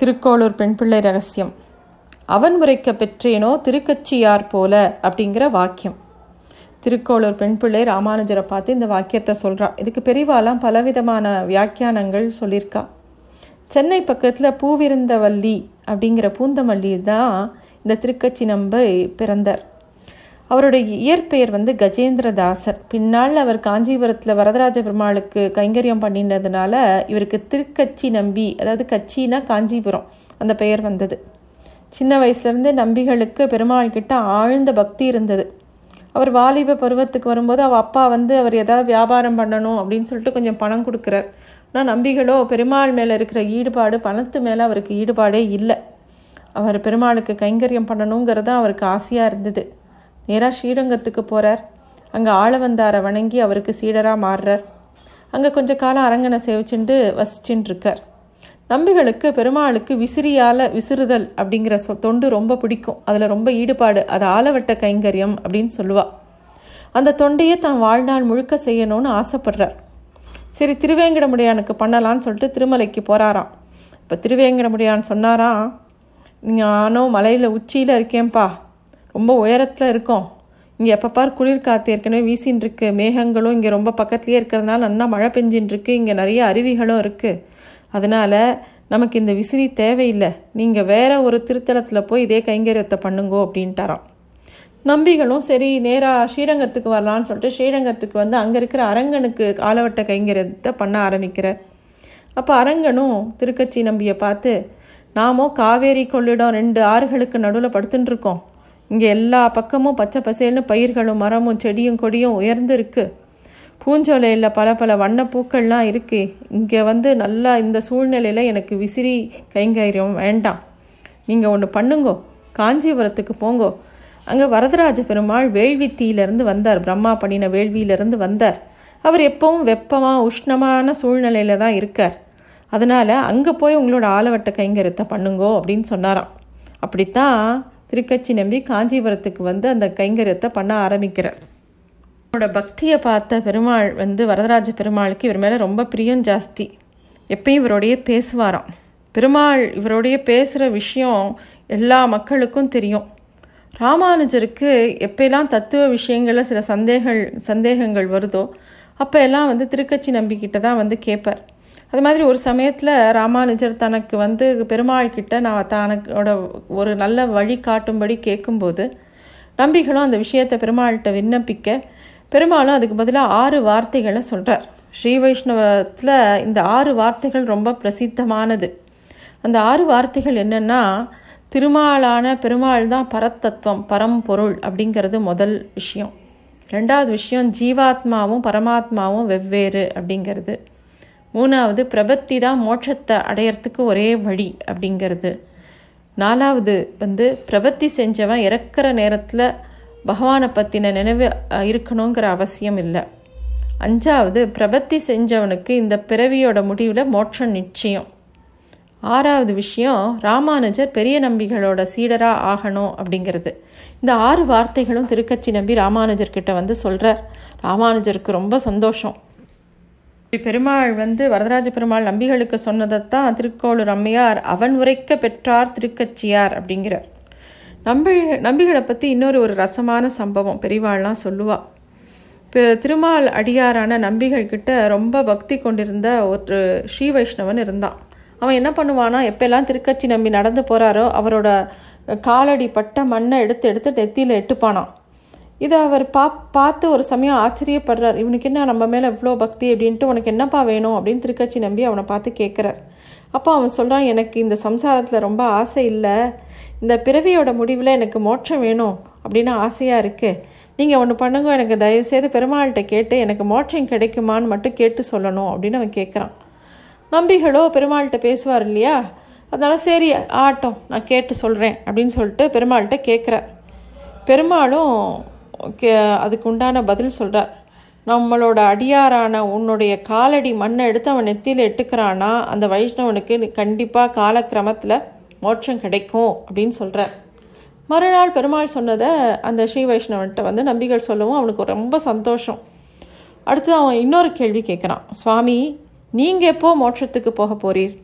திருக்கோளூர் பெண் பிள்ளை ரகசியம். அவன் உரைக்க பெற்றேனோ திருக்கச்சியார் போல அப்படிங்கிற வாக்கியம். திருக்கோளூர் பெண் பிள்ளை ராமானுஜரை பார்த்து இந்த வாக்கியத்தை சொல்கிறான் இதுக்கு பெரிவாலாம் பலவிதமான வியாக்கியானங்கள் சொல்லியிருக்கா. சென்னை பக்கத்தில் பூவிருந்தவல்லி அப்படிங்கிற பூந்தமல்லி தான் இந்த திருக்கச்சி நம்பை பிறந்தார். அவருடைய இயற்பெயர் வந்து கஜேந்திரதாசர். பின்னால் அவர் காஞ்சிபுரத்தில் வரதராஜ பெருமாளுக்கு கைங்கரியம் பண்ணினதுனால இவருக்கு திருக்கச்சி நம்பி அதாவது கச்சினா காஞ்சிபுரம் அந்த பெயர் வந்தது. சின்ன வயசுலேருந்தே நம்பிகளுக்கு பெருமாள் கிட்ட ஆழ்ந்த பக்தி இருந்தது. அவர் வாலிப பருவத்துக்கு வரும்போது அவள் அப்பா வந்து அவர் ஏதாவது வியாபாரம் பண்ணணும் அப்படின்னு சொல்லிட்டு கொஞ்சம் பணம் கொடுக்குறார். ஆனால் நம்பிகளோ பெருமாள் மேலே இருக்கிற ஈடுபாடு பணத்து மேலே அவருக்கு ஈடுபாடே இல்லை. அவர் பெருமாளுக்கு கைங்கரியம் பண்ணணுங்கிறது அவருக்கு ஆசையாக இருந்தது. நேராக ஸ்ரீரங்கத்துக்கு போகிறார் அங்கே ஆளவந்தாரை வணங்கி அவருக்கு சீடராக மாறுறார். அங்கே கொஞ்ச காலம் அரங்கனை சேவிச்சுண்டு வசிச்சுட்டு இருக்கார் நம்பிகளுக்கு பெருமாளுக்கு விசிறியால் விசிறுதல் அப்படிங்கிற சொ தொண்டு ரொம்ப பிடிக்கும். அதில் ரொம்ப ஈடுபாடு. அது ஆலவட்ட கைங்கரியம் அப்படின்னு சொல்லுவாள் அந்த தொண்டையே தான் வாழ்நாள் முழுக்க செய்யணும்னு ஆசைப்படுறார். சரி திருவேங்கடமுடியானுக்கு பண்ணலான்னு சொல்லிட்டு திருமலைக்கு போகிறாராம் இப்போ திருவேங்கடமுடியான் சொன்னாராம் நானும் மலையில் உச்சியில் இருக்கேன்ப்பா. ரொம்ப உயரத்தில் இருக்கோம். இங்கே எப்போ பார் குளிர் காற்று ஏற்கனவே வீசின்னு இருக்கு மேகங்களும் இங்கே ரொம்ப பக்கத்துலேயே இருக்கிறதுனால நல்லா மழை பெஞ்சின்னு இருக்கு இங்கே நிறைய அருவிகளும் இருக்குது அதனால் நமக்கு இந்த விசிறி தேவையில்லை. நீங்கள் வேற ஒரு திருத்தலத்தில் போய் இதே கைங்கரியத்தை பண்ணுங்கோ அப்படின்ட்டாராம். நம்பிகளும் சரி நேராக ஸ்ரீரங்கத்துக்கு வரலான்னு சொல்லிட்டு ஸ்ரீரங்கத்துக்கு வந்து அங்கே இருக்கிற அரங்கனுக்கு காலவட்ட கைங்கரியத்தை பண்ண ஆரம்பிக்கிறார். அப்போ அரங்கனும் திருக்கட்சி நம்பியை பார்த்து நாமோ காவேரி கொள்ளிடம் ரெண்டு ஆறுகளுக்கு நடுவில் படுத்துட்டுருக்கோம் இங்கே எல்லா பக்கமும் பச்சை பசேல்னு பயிர்களும் மரமும் செடியும் கொடியும் உயர்ந்து இருக்கு பூஞ்சோலையில் பல பல வண்ணப்பூக்கள்லாம் இருக்குது இங்கே வந்து நல்லா இந்த சூழ்நிலையில் எனக்கு விசிறி கைங்கரியம் வேண்டாம். நீங்கள் ஒன்று பண்ணுங்கோ. காஞ்சிபுரத்துக்கு போங்கோ. அங்கே வரதராஜ பெருமாள் வேள்வித்தீயிலேருந்து வந்தார். பிரம்மா பண்ணின வேள்வியிலேருந்து வந்தார். அவர் எப்பவும் வெப்பமாக உஷ்ணமான சூழ்நிலையில் தான் இருக்கார். அதனால் அங்கே போய் உங்களோட ஆலவட்ட கைங்கரியத்தை பண்ணுங்கோ அப்படின்னு சொன்னாராம். அப்படித்தான் திருக்கச்சி நம்பி காஞ்சிபுரத்துக்கு வந்து அந்த கைங்கரியத்தை பண்ண ஆரம்பிக்கிறார். அவரோட பக்தியை பார்த்த பெருமாள் வந்து வரதராஜ பெருமாளுக்கு இவர் மேலே ரொம்ப பிரியம் ஜாஸ்தி. எப்பயும் இவரோடைய பேசுவாராம். பெருமாள் இவரோடைய பேசுகிற விஷயம் எல்லா மக்களுக்கும் தெரியும். ராமானுஜருக்கு எப்பெல்லாம் தத்துவ விஷயங்களில் சில சந்தேகங்கள் சந்தேகங்கள் வருதோ அப்போ எல்லாம் வந்து திருக்கட்சி நம்பிக்கிட்ட தான் வந்து கேட்பார் அது மாதிரி ஒரு சமயத்தில் ராமானுஜர் தனக்கு வந்து பெருமாள் கிட்ட நான் தனக்கோட ஒரு நல்ல வழி காட்டும்படி கேட்கும்போது நம்பிகளும் அந்த விஷயத்தை பெருமாள்கிட்ட விண்ணப்பிக்க பெருமாளும் அதுக்கு பதிலாக ஆறு வார்த்தைகளை சொல்கிறார் ஸ்ரீ வைஷ்ணவத்தில் இந்த ஆறு வார்த்தைகள் ரொம்ப பிரசித்தமானது. அந்த ஆறு வார்த்தைகள் என்னென்னா திருமாலான பெருமாள் தான் பரத்தத்துவம் பரம்பொருள் அப்படிங்கிறது முதல் விஷயம். ரெண்டாவது விஷயம் ஜீவாத்மாவும் பரமாத்மாவும் வெவ்வேறு அப்படிங்கிறது. மூணாவது பிரபத்தி தான் மோட்சத்தை அடையறதுக்கு ஒரே வழி அப்படிங்கிறது. நாலாவது வந்து பிரபத்தி செஞ்சவன் இறக்குற நேரத்தில் பகவானை பற்றின நினைவு இருக்கணுங்கிற அவசியம் இல்லை. அஞ்சாவது பிரபத்தி செஞ்சவனுக்கு இந்த பிறவியோட முடிவில் மோட்சம் நிச்சயம். ஆறாவது விஷயம் ராமானுஜர் பெரிய நம்பிகளோட சீடராக ஆகணும் அப்படிங்கிறது. இந்த ஆறு வார்த்தைகளும் திருக்கச்சி நம்பி ராமானுஜர்கிட்ட வந்து சொல்கிறார் ராமானுஜருக்கு ரொம்ப சந்தோஷம். பெருமாள் வந்து வரதராஜ பெருமாள் நம்பிகளுக்கு சொன்னதைத்தான் திருக்கோளூர் அம்மையார் அவன் உரைக்க பெற்றார் திருக்கச்சியார் அப்படிங்கிறார். நம்பி நம்பிகளை பற்றி இன்னொரு ஒரு ரசமான சம்பவம் பெரியவாள்லாம் சொல்லுவாள் இப்போ திருமால் அடியாரான நம்பிகள் கிட்ட ரொம்ப பக்தி கொண்டிருந்த ஒரு ஸ்ரீ வைஷ்ணவன் இருந்தான். அவன் என்ன பண்ணுவானா எப்பெல்லாம் திருக்கச்சி நம்பி நடந்து போகிறாரோ அவரோட காலடி பட்ட மண்ணை எடுத்து எடுத்து நெத்தியில் எட்டுப்பானான் இதை அவர் பா பார்த்து ஒரு சமயம் ஆச்சரியப்படுறார். இவனுக்கு என்ன நம்ம மேலே இவ்வளோ பக்தி அப்படின்ட்டு உனக்கு என்னப்பா வேணும் அப்படின்னு திருக்கட்சி நம்பி அவனை பார்த்து கேட்குறார் அப்போ அவன் சொல்கிறான் எனக்கு இந்த சம்சாரத்தில் ரொம்ப ஆசை இல்லை. இந்த பிறவியோட முடிவில் எனக்கு மோட்சம் வேணும் அப்படின்னு ஆசையாக இருக்குது நீங்கள் ஒன்று பண்ணுங்க எனக்கு தயவுசெய்து பெருமாள்கிட்ட கேட்டு எனக்கு மோட்சம் கிடைக்குமான்னு மட்டும் கேட்டு சொல்லணும் அப்படின்னு அவன் கேட்குறான் நம்பிகளோ பெருமாள்கிட்ட பேசுவார் இல்லையா? அதனால் சரி ஆட்டம் நான் கேட்டு சொல்கிறேன் அப்படின்னு சொல்லிட்டு பெருமாள்கிட்ட கேட்குறார் பெருமாளும் அதுக்கு உண்டான பதில் சொல்கிறார் நம்மளோட அடியாரான உன்னுடைய காலடி மண்ணை எடுத்து அவன் நெத்தியில் எட்டுக்கிறானா அந்த வைஷ்ணவனுக்கு கண்டிப்பாக காலக்கிரமத்தில் மோட்சம் கிடைக்கும் அப்படின்னு சொல்கிறார் மறுநாள் பெருமாள் சொன்னதை அந்த ஸ்ரீ வைஷ்ணவன்கிட்ட வந்து நம்பிகள் சொல்லவும் அவனுக்கு ரொம்ப சந்தோஷம். அடுத்து அவன் இன்னொரு கேள்வி கேட்குறான். சுவாமி நீங்கள் எப்போ மோட்சத்துக்கு போக போகிறீர்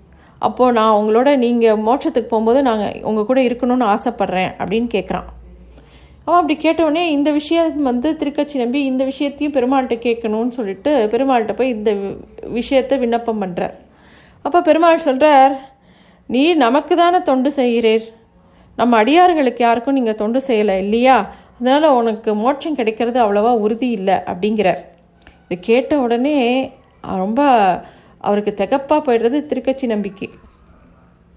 அப்போது நான் உங்களோட நீங்கள் மோட்சத்துக்கு போகும்போது நாங்கள் உங்கள் கூட இருக்கணும்னு ஆசைப்பட்றேன் அப்படின்னு கேட்குறான். அவன் அப்படி கேட்டவுடனே இந்த விஷயம் வந்து திருக்கட்சி நம்பி இந்த விஷயத்தையும் பெருமாள்கிட்ட கேட்கணும்னு சொல்லிட்டு பெருமாள்கிட்ட போய் இந்த வி- விஷயத்தை விண்ணப்பம் பண்ணுறார் அப்போ பெருமாள் சொல்கிறார் நீ நமக்கு தானே தொண்டு செய்கிறீர்? நம்ம அடியார்களுக்கு யாருக்கும் நீங்கள் தொண்டு செய்யலை இல்லையா? அதனால் உனக்கு மோட்சம் கிடைக்கிறது அவ்வளோவா உறுதி இல்லை அப்படிங்கிறார். இது கேட்ட உடனே ரொம்ப அவருக்கு திகப்பாக போயிடுறது திருக்கட்சி நம்பிக்கை.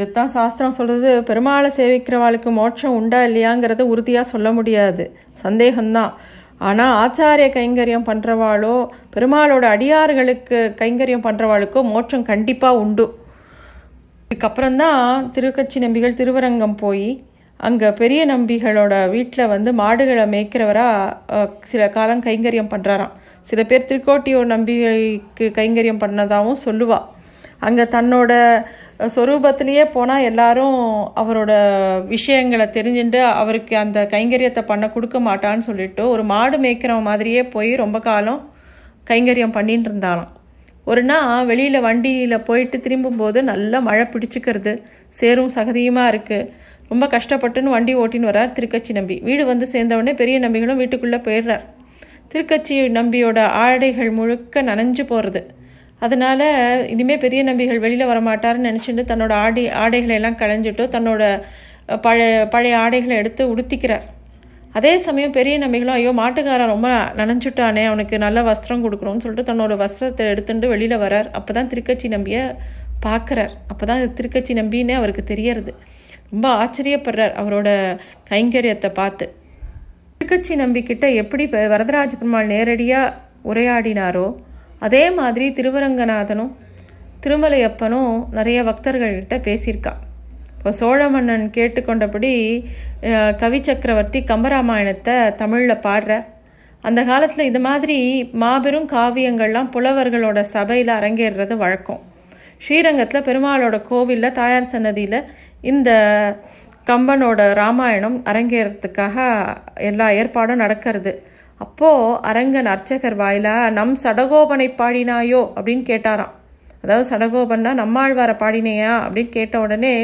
இதுதான் சாஸ்திரம் சொல்கிறது பெருமாளை சேவிக்கிறவாளுக்கு மோட்சம் உண்டா இல்லையாங்கிறத உறுதியாக சொல்ல முடியாது. சந்தேகம்தான். ஆனால் ஆச்சாரிய கைங்கரியம் பண்ணுறவாளோ பெருமாளோட அடியார்களுக்கு கைங்கரியம் பண்ணுறவாளுக்கோ மோட்சம் கண்டிப்பாக உண்டு. இதுக்கப்புறம்தான் திருக்கட்சி நம்பிகள் திருவரங்கம் போய் அங்கே பெரிய நம்பிகளோட வீட்டில் வந்து மாடுகளை மேய்க்கிறவராக சில காலம் கைங்கரியம் பண்ணுறாராம் சில பேர் திருக்கோட்டியூர் நம்பிகைக்கு கைங்கரியம் பண்ணதாகவும் சொல்லுவாள் அங்கே தன்னோட சொரூபத்திலேயே போனால் எல்லாரும் அவரோட விஷயங்களை தெரிஞ்சுட்டு அவருக்கு அந்த கைங்கரியத்தை பண்ண கொடுக்க மாட்டான்னு சொல்லிட்டு ஒரு மாடு மேய்க்கிறவன் மாதிரியே போய் ரொம்ப காலம் கைங்கரியம் பண்ணிட்டு இருந்தாலாம். ஒரு நாள் வெளியில் வண்டியில் போயிட்டு திரும்பும்போது நல்லா மழை பிடிச்சிக்கிறது. சேரும் சகதியுமாக இருக்குது ரொம்ப கஷ்டப்பட்டுன்னு வண்டி ஓட்டின்னு வரார் திருக்கச்சி நம்பி. வீடு வந்து சேர்ந்தவுடனே பெரிய நம்பிகளும் வீட்டுக்குள்ளே போயிடுறார். திருக்கச்சி நம்பியோட ஆடைகள் முழுக்க நனைஞ்சு போகிறது அதனால இனிமேல் பெரிய நம்பிகள் வெளியில் வரமாட்டார்னு நினச்சிட்டு தன்னோட ஆடி ஆடைகளை எல்லாம் களைஞ்சிட்டு தன்னோட பழைய பழைய ஆடைகளை எடுத்து உடுத்திக்கிறார். அதே சமயம் பெரிய நம்பிகளும் ஐயோ மாட்டுக்காரன் ரொம்ப நனைஞ்சுட்டானே அவனுக்கு நல்ல வஸ்திரம் கொடுக்கணும்னு சொல்லிட்டு தன்னோட வஸ்திரத்தை எடுத்துட்டு வெளியில் வரார். அப்போ தான் திருக்கச்சி நம்பியை பார்க்குறார். அப்போ தான் திருக்கச்சி நம்பின்னே அவருக்கு தெரியறது. ரொம்ப ஆச்சரியப்படுறார் அவரோட கைங்கரியத்தை பார்த்து. திருக்கச்சி நம்பிக்கிட்ட எப்படி வரதராஜ பெருமாள் நேரடியாக உரையாடினாரோ அதே மாதிரி திருவரங்கநாதனும் திருமலையப்பனும் நிறைய பக்தர்கள்கிட்ட பேசியிருக்கா. இப்போ சோழ மன்னன் கேட்டுக்கொண்டபடி கவி சக்கரவர்த்தி கம்பராமாயணத்தை தமிழில் பாடுற. அந்த காலத்தில் இது மாதிரி மாபெரும் காவியங்கள்லாம் புலவர்களோட சபையில் அரங்கேறுறது வழக்கம். ஸ்ரீரங்கத்தில் பெருமாளோட கோவிலில் தாயார் சன்னதியில் இந்த கம்பனோட ராமாயணம் அரங்கேறதுக்காக எல்லா ஏற்பாடும் நடக்கிறது. அப்போது அரங்கன் அர்ச்சகர் வாயிலா நம் சடகோபனை பாடினாயோ? அப்படின்னு கேட்டாராம். அதாவது சடகோபன்னா நம்மாழ்வாரை பாடினையா? அப்படின்னு கேட்ட உடனே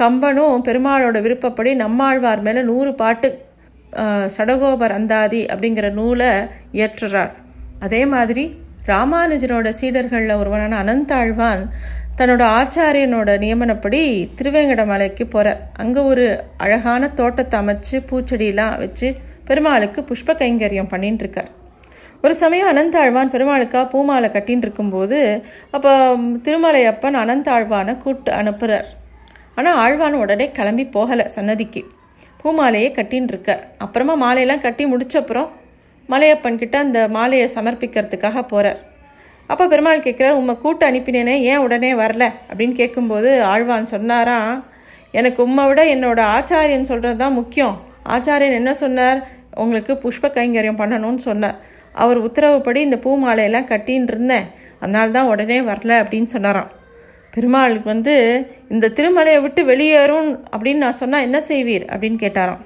கம்பனும் பெருமாளோட விருப்பப்படி நம்மாழ்வார் மேலே நூறு பாட்டு சடகோபர் அந்தாதி அப்படிங்கிற நூலை இயற்றுறார். அதே மாதிரி ராமானுஜரோட சீடர்களில் ஒருவனான அனந்தாழ்வான் தன்னோட ஆச்சாரியனோட நியமனப்படி திருவேங்கடமலைக்கு போகிறார் அங்கே ஒரு அழகான தோட்டத்தை அமைச்சு பூச்செடியெல்லாம் வச்சு பெருமாளுக்கு புஷ்ப கைங்கரியம் பண்ணிட்டு இருக்கார் ஒரு சமயம் அனந்தாழ்வான் பெருமாளுக்காக பூமாலை கட்டின்னு இருக்கும்போது அப்போ திருமலையப்பன் அனந்தாழ்வானை கூட்டு அனுப்புகிறார் ஆனால் ஆழ்வான் உடனே கிளம்பி போகலை சன்னதிக்கு. பூமாலையே கட்டின்னு இருக்கார் அப்புறமா மாலையெல்லாம் கட்டி முடிச்சப்புறம் மலையப்பன் கிட்ட அந்த மாலையை சமர்ப்பிக்கிறதுக்காக போகிறார் அப்போ பெருமாள் கேட்குறார் உம்மை கூட்டு அனுப்பினேனே ஏன் உடனே வரல? அப்படின்னு கேட்கும்போது ஆழ்வான் சொன்னாராம் எனக்கு உம்மை விட என்னோட ஆச்சாரியன் சொல்கிறது தான் முக்கியம். ஆச்சாரியன் என்ன சொன்னார்? உங்களுக்கு புஷ்ப கைங்கரியம் பண்ணணும்னு சொன்னார் அவர் உத்தரவுப்படி இந்த பூ மாலையெல்லாம் கட்டின்னு இருந்தேன். அதனால தான் உடனே வரல அப்படின்னு சொன்னாராம். பெருமாளுக்கு வந்து இந்த திருமலையை விட்டு வெளியேறும் அப்படின்னு நான் சொன்னால் என்ன செய்வீர்? அப்படின்னு கேட்டாராம்.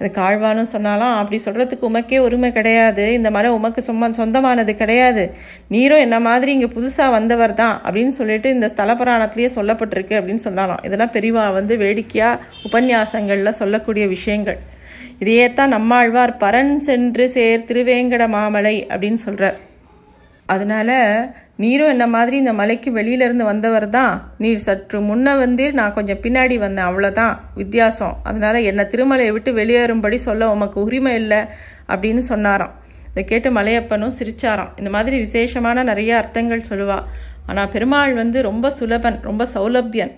அது காழ்வானும் சொன்னாலாம் அப்படி சொல்கிறதுக்கு உமக்கே உரிமை கிடையாது. இந்த மலை உமக்கு சும்மா சொந்தமானது கிடையாது. நீரும் என்ன மாதிரி இங்கே புதுசாக வந்தவர் தான் அப்படின்னு சொல்லிட்டு இந்த ஸ்தல புராணத்திலேயே சொல்லப்பட்டிருக்கு அப்படின்னு சொன்னாலாம் இதெல்லாம் பெரிவா வந்து வேடிக்கையாக உபன்யாசங்களில் சொல்லக்கூடிய விஷயங்கள். இதையே தான் நம்மாழ்வார் பரன் சென்று சேர் திருவேங்கட மாமலை அப்படின்னு சொல்கிறார் அதனால நீரும் என்ன மாதிரி இந்த மலைக்கு வெளியிலேருந்து வந்தவர் தான் நீர் சற்று முன்ன வந்தீர் நான் கொஞ்சம் பின்னாடி வந்தேன் அவ்வளோதான் வித்தியாசம். அதனால என்னை திருமலையை விட்டு வெளியேறும்படி சொல்ல உமக்கு உரிமை இல்லை அப்படின்னு சொன்னாராம். இதை கேட்டு மலையப்பனும் சிரிச்சாராம். இந்த மாதிரி விசேஷமான நிறைய அர்த்தங்கள் சொல்லுவா. ஆனால் பெருமாள் வந்து ரொம்ப சுலபன் ரொம்ப சௌலபியன்.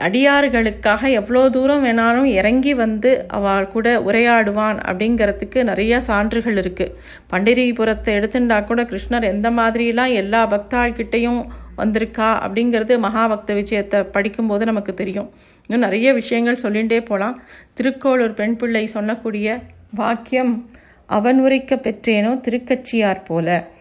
அடியார்களுக்காக எவ்வளோ தூரம் வேணாலும் இறங்கி வந்து அவள் கூட உரையாடுவான் அப்படிங்கிறதுக்கு நிறைய சான்றுகள் இருக்குது பண்டிரிபுரத்தை எடுத்துட்டா கூட கிருஷ்ணர் எந்த மாதிரிலாம் எல்லா பக்தாள்கிட்டையும் வந்திருக்கா அப்படிங்கிறது மகாபக்த விஷயத்தை படிக்கும்போது நமக்கு தெரியும். இன்னும் நிறைய விஷயங்கள் சொல்லிகிட்டே போகலாம் திருக்கோளூர் பெண் பிள்ளை சொன்னக்கூடிய வாக்கியம் அவன் உரைக்க பெற்றேனோ திருக்கச்சியார் போல.